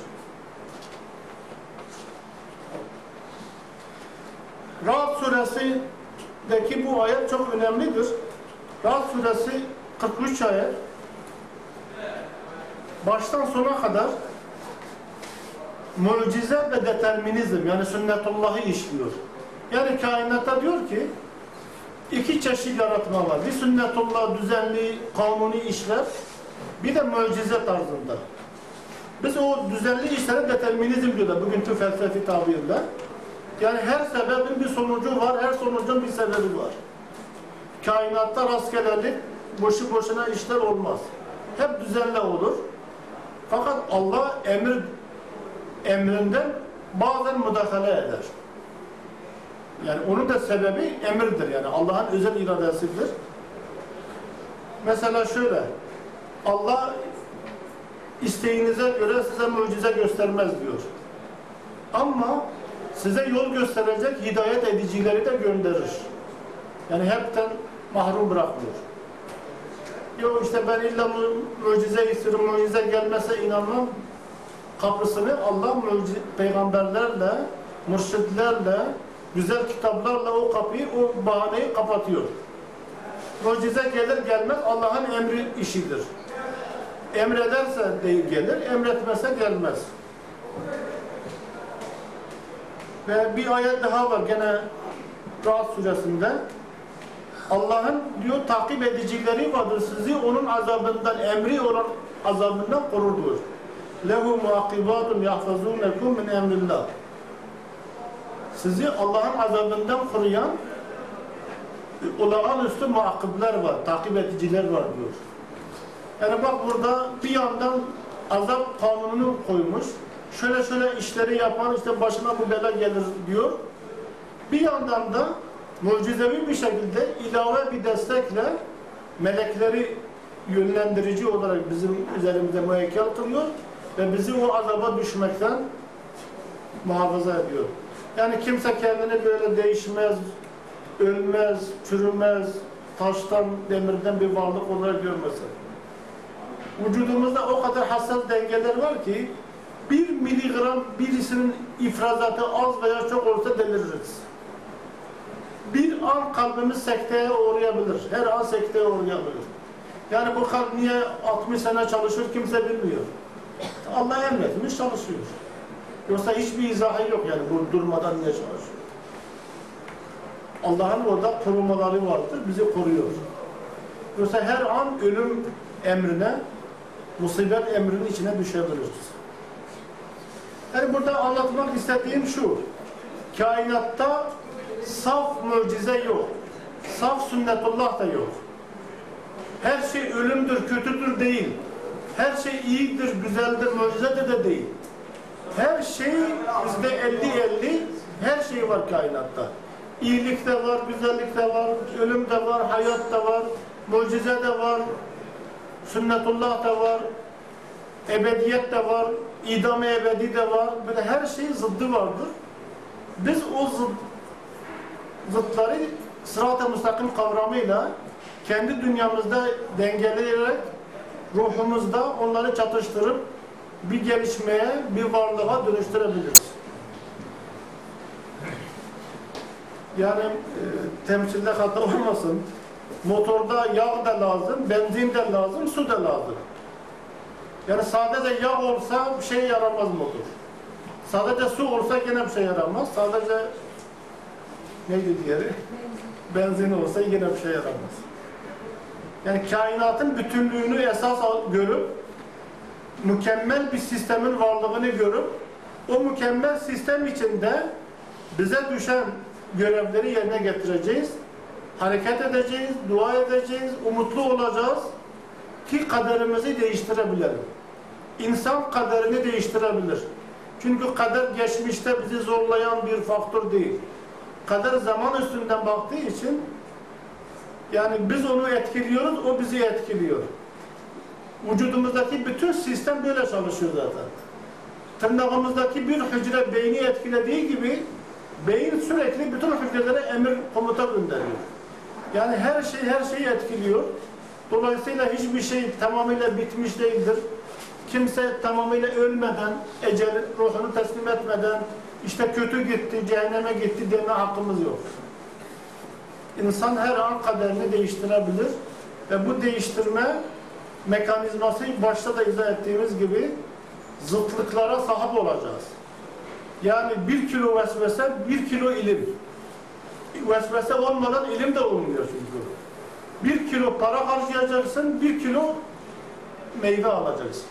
Ra'd suresindeki bu ayet çok önemlidir. Ra'd suresi 43 ayet. Baştan sona kadar mucize ve determinizm yani sünnetullahı işliyor. Yani kainatta diyor ki iki çeşit yaratma var. Bir sünnetullah düzenli, kanuni işler. bir de mucize tarzında. Biz o düzenli işlere determinizm diyorlar bugünkü felsefi tabirle. Yani her sebebin bir sonucu var, her sonucun bir sebebi var. Kainatta rastgelelik, boşu boşuna işler olmaz. Hep düzenli olur. Fakat Allah emir emrinden bazen müdahale eder. Yani onun da sebebi emirdir yani Allah'ın özel iradesidir. Mesela şöyle, Allah isteğinize göre size mucize göstermez diyor. Ama size yol gösterecek hidayet edicileri de gönderir. Yani hepten mahrum bırakmıyor. Yok işte ben illa mu- mucize istiyorum, mucize gelmese inanmam. Kapısını Allah peygamberlerle, mürşitlerle, güzel kitaplarla o kapıyı, o bahaneyi kapatıyor. Mucize gelir gelmez Allah'ın emri işidir. Emrederse değil gelir, emretmese gelmez. Ve bir ayet daha var gene Rahat suresinde. Allah'ın diyor takip edicileri vardır sizi onun azabından, emri olan azabından korur diyor. Lehu muakibatun yahfazunekum min emrillah. Sizi Allah'ın azabından koruyan olağanüstü muakibler var, takip ediciler var diyor. Yani bak burada bir yandan azap kanununu koymuş. Şöyle şöyle işleri yapan işte başına bu bela gelir diyor. Bir yandan da mucizevi bir şekilde ilave bir destekle melekleri yönlendirici olarak bizim üzerimize müekkel kılıyor ve bizi o azaba düşmekten muhafaza ediyor. Yani kimse kendini böyle değişmez, ölmez, çürümez, taştan, demirden bir varlık olarak görmesin. Vücudumuzda o kadar hassas dengeler var ki bir miligram birisinin ifrazatı az veya çok olsa deliririz. Bir an kalbimiz sekteye uğrayabilir. Her an sekteye uğrayabilir. Yani bu kalp niye 60 sene çalışır kimse bilmiyor. Allah emretmiş çalışıyor. Yoksa hiçbir izahı yok yani bu durmadan niye çalışıyor. Allah'ın orada korumaları vardır, bizi koruyor. Yoksa her an ölüm emrine, musibet emrinin içine düşebiliriz. Yani burada anlatmak istediğim şu, kainatta saf mucize yok, saf sünnetullah da yok. Her şey ölümdür, kötüdür değil. Her şey iyidir, güzeldir, mucizedir de değil. Her şey bizde 50-50, her şey var kainatta. İyilik de var, güzellik de var, ölüm de var, hayat da var, mucize de var, sünnetullah da var, ebediyet de var, idam-ı ebedi de var. Böyle her şeyin zıddı vardır. Biz o zıd, zıtları sırat-ı müstakim kavramıyla kendi dünyamızda dengeleyerek ruhumuzda onları çatıştırıp bir gelişmeye, bir varlığa dönüştürebiliriz. Yani e, temsilde hata olmasın. Motorda yağ da lazım, benzin de lazım, su da lazım. Yani sadece yağ olsa bir şey yaramaz motor. Sadece su olsa gene bir şey yaramaz. Sadece neydi diğeri? Benzin olsa yine bir şey yaramaz. Yani kainatın bütünlüğünü esas görüp mükemmel bir sistemin varlığını görüp o mükemmel sistem içinde bize düşen görevleri yerine getireceğiz. Hareket edeceğiz, dua edeceğiz, umutlu olacağız ki kaderimizi değiştirebilelim. İnsan kaderini değiştirebilir. Çünkü kader geçmişte bizi zorlayan bir faktör değil. Kader zaman üstünden baktığı için yani biz onu etkiliyoruz, o bizi etkiliyor. Vücudumuzdaki bütün sistem böyle çalışıyor zaten. Tırnağımızdaki bir hücre beyni etkilediği gibi beyin sürekli bütün hücrelere emir komuta gönderiyor. Yani her şey her şeyi etkiliyor. Dolayısıyla hiçbir şey tamamıyla bitmiş değildir. Kimse tamamıyla ölmeden, ecel ruhunu teslim etmeden işte kötü gitti, cehenneme gitti deme hakkımız yok. İnsan her an kaderini değiştirebilir ve bu değiştirme mekanizması başta da izah ettiğimiz gibi zıtlıklara sahip olacağız. Yani bir kilo vesvese, bir kilo ilim. Vesvese olmadan ilim de olmuyor çünkü. Bir kilo para harcayacaksın, bir kilo meyve alacaksın.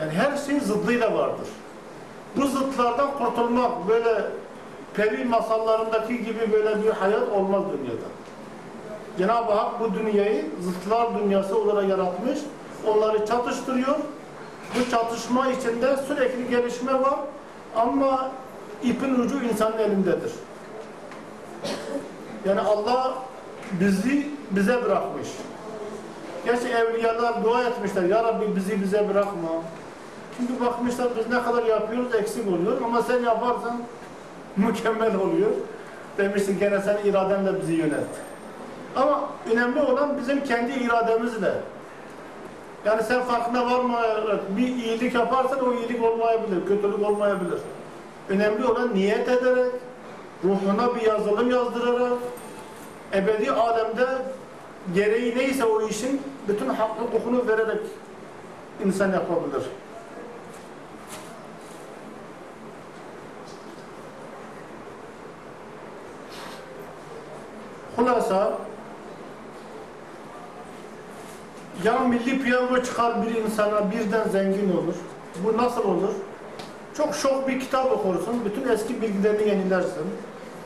Yani her şey zıddıyla vardır. Bu zıtlardan kurtulmak böyle peri masallarındaki gibi böyle bir hayat olmaz dünyada. Cenab-ı Hak bu dünyayı zıtlar dünyası olarak yaratmış. Onları çatıştırıyor. Bu çatışma içinde sürekli gelişme var. Ama ipin ucu insanın elindedir. Yani Allah bizi bize bırakmış. Gerçi evliyalar dua etmişler. Ya Rabbi bizi bize bırakma. Çünkü bakmışlar biz ne kadar yapıyoruz eksik oluyor. Ama sen yaparsan mükemmel oluyor. Demişsin gene sen iradenle bizi yönet. Ama önemli olan bizim kendi irademizle. Yani sen farkına varmayarak bir iyilik yaparsan o iyilik olmayabilir, kötülük olmayabilir. Önemli olan niyet ederek, ruhuna bir yazılım yazdırarak, ebedi alemde gereği neyse o işin bütün hakkı hukukunu vererek insan yapabilir. Hulasa ya milli piyango çıkar bir insana birden zengin olur. Bu nasıl olur? Çok şok bir kitap okursun, bütün eski bilgilerini yenilersin.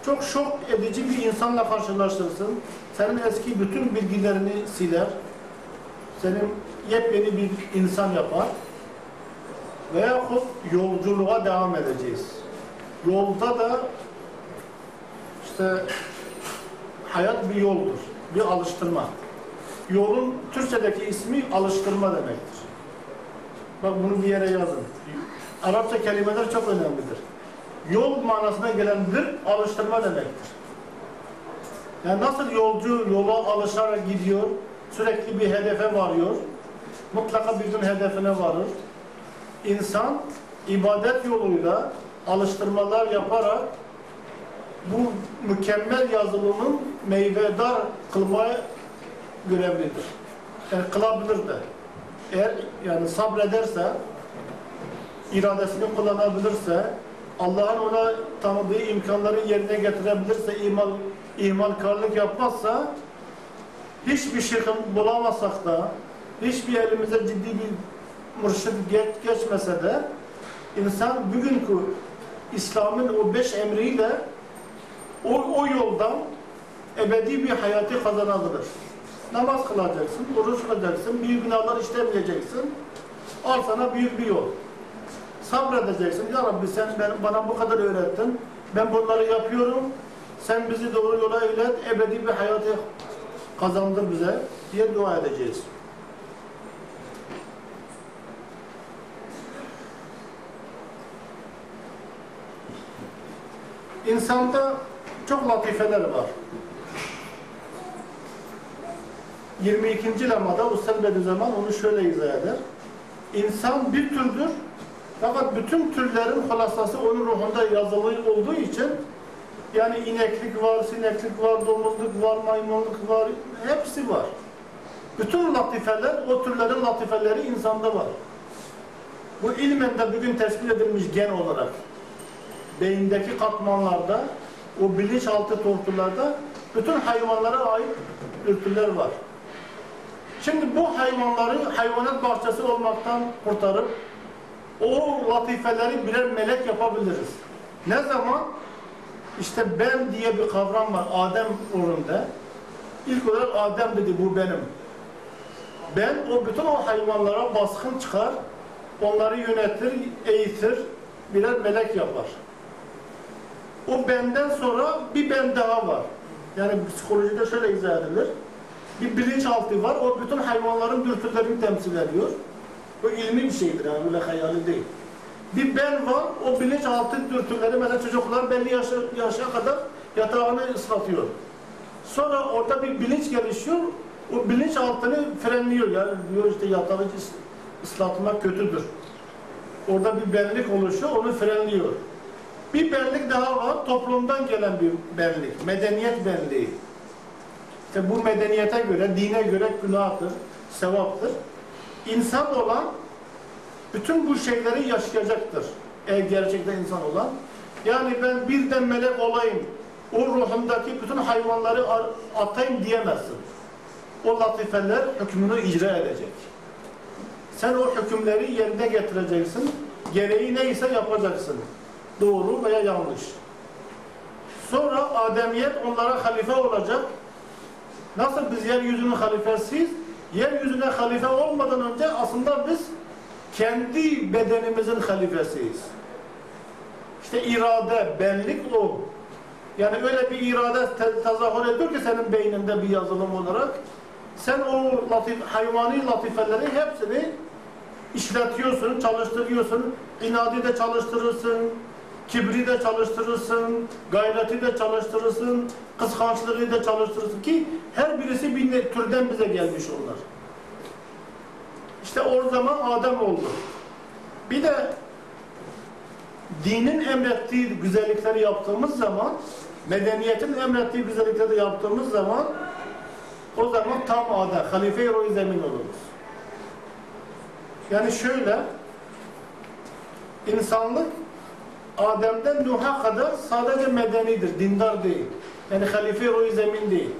Çok şok edici bir insanla karşılaşırsın. Senin eski bütün bilgilerini siler. Senin yepyeni bir insan yapar. Veyahut yolculuğa devam edeceğiz. Yolda da işte hayat bir yoldur, bir alıştırma. Yolun Türkçedeki ismi alıştırma demektir. Bak bunu bir yere yazın. Arapça kelimeler çok önemlidir. Yol manasına gelendir, alıştırma demektir. Yani nasıl yolcu yola alışarak gidiyor, sürekli bir hedefe varıyor, mutlaka bir gün hedefine varır. İnsan ibadet yoluyla alıştırmalar yaparak bu mükemmel yazılımın meyvedar kılmaya görevlidir. Yani kılabilir de. Eğer yani sabrederse, iradesini kullanabilirse, Allah'ın ona tanıdığı imkanları yerine getirebilirse, ihmal, ihmalkarlık yapmazsa, hiçbir şey bulamazsak da, hiçbir elimize ciddi bir mürşid geç, geçmese de, insan bugünkü İslam'ın o beş emriyle o, o yoldan ebedi bir hayatı kazanabilir. Namaz kılacaksın, oruç kılacaksın, büyük günahlar işlemeyeceksin. Al sana büyük bir yol. Sabredeceksin. Ya Rabbi sen ben, bana bu kadar öğrettin. Ben bunları yapıyorum. Sen bizi doğru yola ilet. Ebedi bir hayatı kazandır bize diye dua edeceğiz. İnsanda çok latifeler var. 22. lemada Ustad Bediüzzaman onu şöyle izah eder. İnsan bir türdür fakat bütün türlerin hulasası onun ruhunda yazılı olduğu için yani ineklik var, sineklik var, domuzluk var, maymunluk var, hepsi var. Bütün latifeler, o türlerin latifeleri insanda var. Bu ilmen de bugün tespit edilmiş gen olarak beyindeki katmanlarda, o bilinçaltı tortularda bütün hayvanlara ait dürtüler var. Şimdi bu hayvanları hayvanat bahçesi olmaktan kurtarıp o latifeleri birer melek yapabiliriz. Ne zaman? İşte ben diye bir kavram var Adem uğrunda. İlk olarak Adem dedi bu benim. Ben o bütün o hayvanlara baskın çıkar, onları yönetir, eğitir, birer melek yapar. O benden sonra bir ben daha var. Yani psikolojide şöyle izah edilir. Bir bilinçaltı var, o bütün hayvanların dürtülerini temsil ediyor. Bu ilmi bir şeydir yani öyle hayali değil. Bir ben var, o bilinçaltı dürtüleri, mesela çocuklar belli yaşa, yaşa kadar yatağını ıslatıyor. Sonra orada bir bilinç gelişiyor, o bilinçaltını frenliyor. Yani diyor işte yatağı ıs- ıslatmak kötüdür. Orada bir benlik oluşuyor, onu frenliyor. Bir benlik daha var, toplumdan gelen bir benlik, medeniyet benliği. İşte bu medeniyete göre, dine göre günahtır, sevaptır. İnsan olan bütün bu şeyleri yaşayacaktır. Eğer gerçekten insan olan. Yani ben birden melek olayım, o ruhumdaki bütün hayvanları ar- atayım diyemezsin. O latifeler hükmünü icra edecek. Sen o hükümleri yerine getireceksin. Gereği neyse yapacaksın. Doğru veya yanlış. Sonra Ademiyet onlara halife olacak. Nasıl biz yeryüzünün halifesiyiz? Yeryüzüne halife olmadan önce aslında biz kendi bedenimizin halifesiyiz. İşte irade, benlik o. Yani öyle bir irade te- tezahür ediyor ki senin beyninde bir yazılım olarak. Sen o latif, hayvani latifeleri hepsini işletiyorsun, çalıştırıyorsun. İnadi de çalıştırırsın, kibri de çalıştırırsın, gayreti de çalıştırırsın, kıskançlığı da çalıştırırsın ki her birisi bir türden bize gelmiş onlar. İşte o zaman Adem oldu. Bir de dinin emrettiği güzellikleri yaptığımız zaman, medeniyetin emrettiği güzellikleri yaptığımız zaman o zaman tam Adem, halife-i ruh zemin oluruz. Yani şöyle, insanlık Adem'den Nuh'a kadar sadece medenidir, dindar değil. Yani halife-i ruh zemin değil.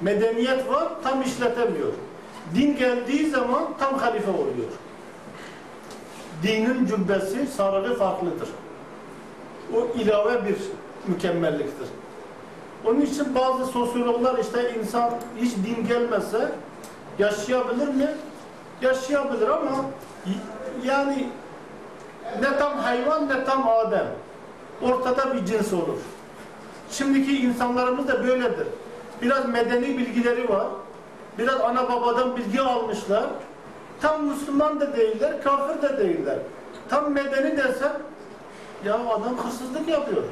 Medeniyet var, tam işletemiyor. Din geldiği zaman tam halife oluyor. Dinin cübbesi, sarığı farklıdır. O ilave bir mükemmelliktir. Onun için bazı sosyologlar işte insan hiç din gelmese yaşayabilir mi? Yaşayabilir ama yani ne tam hayvan ne tam Adem. Ortada bir cins olur. Şimdiki insanlarımız da böyledir. Biraz medeni bilgileri var. Biraz ana babadan bilgi almışlar. Tam Müslüman da değiller, kafir de değiller. Tam medeni desen, ya adam hırsızlık yapıyor.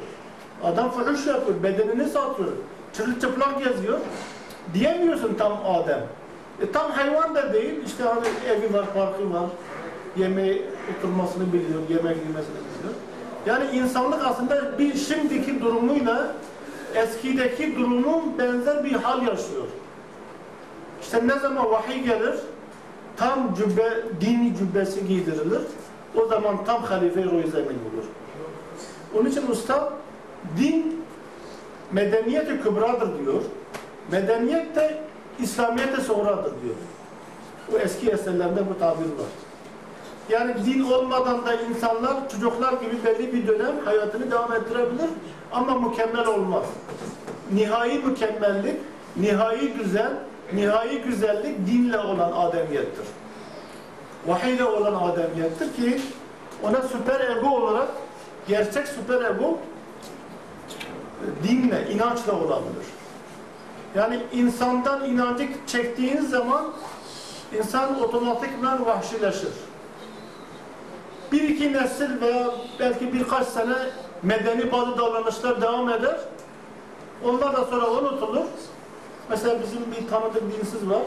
Adam fuhuş yapıyor, bedenini satıyor. Çırılçıplak geziyor. Diyemiyorsun tam Adem. E, tam hayvan da değil, işte hani evi var, parkı var. Yemeği, oturmasını biliyor, yemek yemesini biliyor. Yani insanlık aslında bir şimdiki durumuyla eskideki durumun benzer bir hal yaşıyor. İşte ne zaman vahiy gelir, tam cübbe, dini cübbesi giydirilir. O zaman tam halife-i ruh zemin olur. Onun için usta din medeniyet-i kübradır diyor. Medeniyet de İslamiyet-i sonradır diyor. Bu eski eserlerde bu tabir var. Yani din olmadan da insanlar çocuklar gibi belli bir dönem hayatını devam ettirebilir ama mükemmel olmaz. Nihai mükemmellik, nihai güzel, nihai güzellik dinle olan ademiyettir. Vahiyle olan ademiyettir ki ona süper ego olarak gerçek süper ego dinle, inançla olabilir. Yani insandan inancı çektiğin zaman insan otomatikman vahşileşir. Bir iki nesil veya belki birkaç sene medeni bazı davranışlar devam eder. Onlar da sonra unutulur. Mesela bizim bir tanıdık dinsiz var.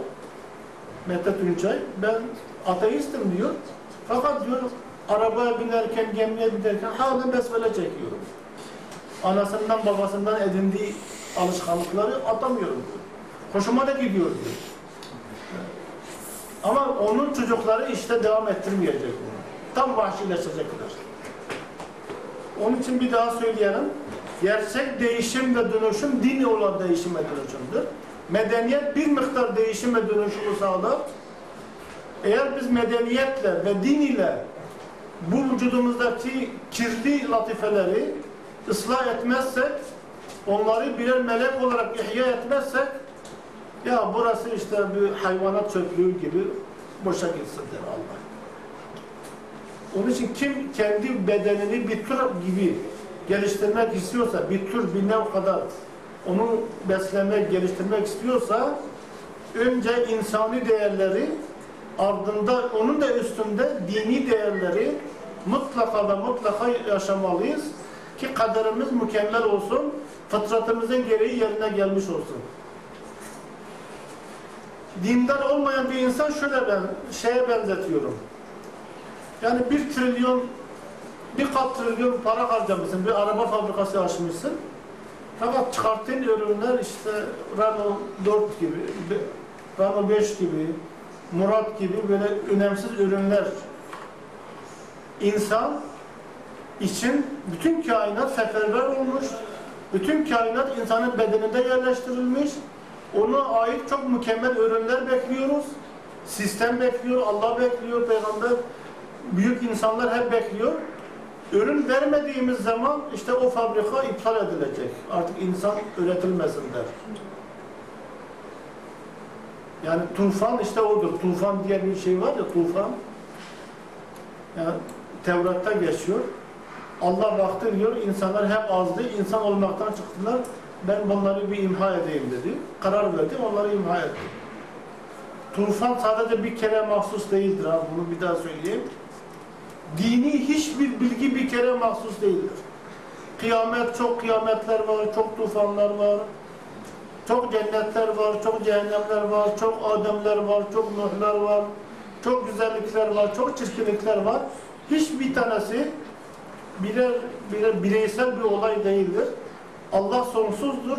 Mehmet Ünçay. Ben ateistim diyor. Fakat diyor arabaya binerken, gemiye binerken halen besmele çekiyorum. Anasından babasından edindiği alışkanlıkları atamıyorum diyor. Hoşuma da gidiyor diyor. Ama onun çocukları işte devam ettirmeyecek bunu. Tam vahşileşecekler. Onun için bir daha söyleyelim. Gerçek değişim ve dönüşüm din olan değişim ve dönüşümdür. Medeniyet bir miktar değişim ve dönüşümü sağlar. Eğer biz medeniyetle ve din ile bu vücudumuzdaki kirli latifeleri ıslah etmezsek, onları birer melek olarak ihya etmezsek, ya burası işte bir hayvanat çöplüğü gibi boşa gitsin der Allah. Onun için kim kendi bedenini bir tür gibi geliştirmek istiyorsa, bir tür, bir nev kadar onu beslemek, geliştirmek istiyorsa önce insani değerleri ardında onun da üstünde dini değerleri mutlaka ve mutlaka yaşamalıyız ki kaderimiz mükemmel olsun, fıtratımızın gereği yerine gelmiş olsun. Dindar olmayan bir insan şöyle ben şeye benzetiyorum. Yani bir trilyon, bir kat trilyon para harcamışsın, bir araba fabrikası açmışsın. Fakat çıkarttığın ürünler işte Renault 4 gibi, Renault 5 gibi, Murat gibi böyle önemsiz ürünler. İnsan için bütün kainat seferber olmuş, bütün kainat insanın bedeninde yerleştirilmiş, ona ait çok mükemmel ürünler bekliyoruz. Sistem bekliyor, Allah bekliyor, peygamber, büyük insanlar hep bekliyor. Ürün vermediğimiz zaman işte o fabrika iptal edilecek. Artık insan üretilmesin der. Yani tufan işte odur. Tufan diye bir şey var ya tufan. Yani Tevrat'ta geçiyor. Allah baktı diyor, insanlar hep azdı, insan olmaktan çıktılar. Ben bunları bir imha edeyim dedi. Karar verdi, onları imha etti. Tufan sadece bir kere mahsus değildir ha, bunu bir daha söyleyeyim. Dini hiçbir bilgi bir kere mahsus değildir. Kıyamet, çok kıyametler var, çok tufanlar var. Çok cennetler var, çok cehennemler var, çok Ademler var, çok Nuhlar var, çok güzellikler var, çok çirkinlikler var. Hiçbir tanesi birer, birer bireysel bir olay değildir. Allah sonsuzdur,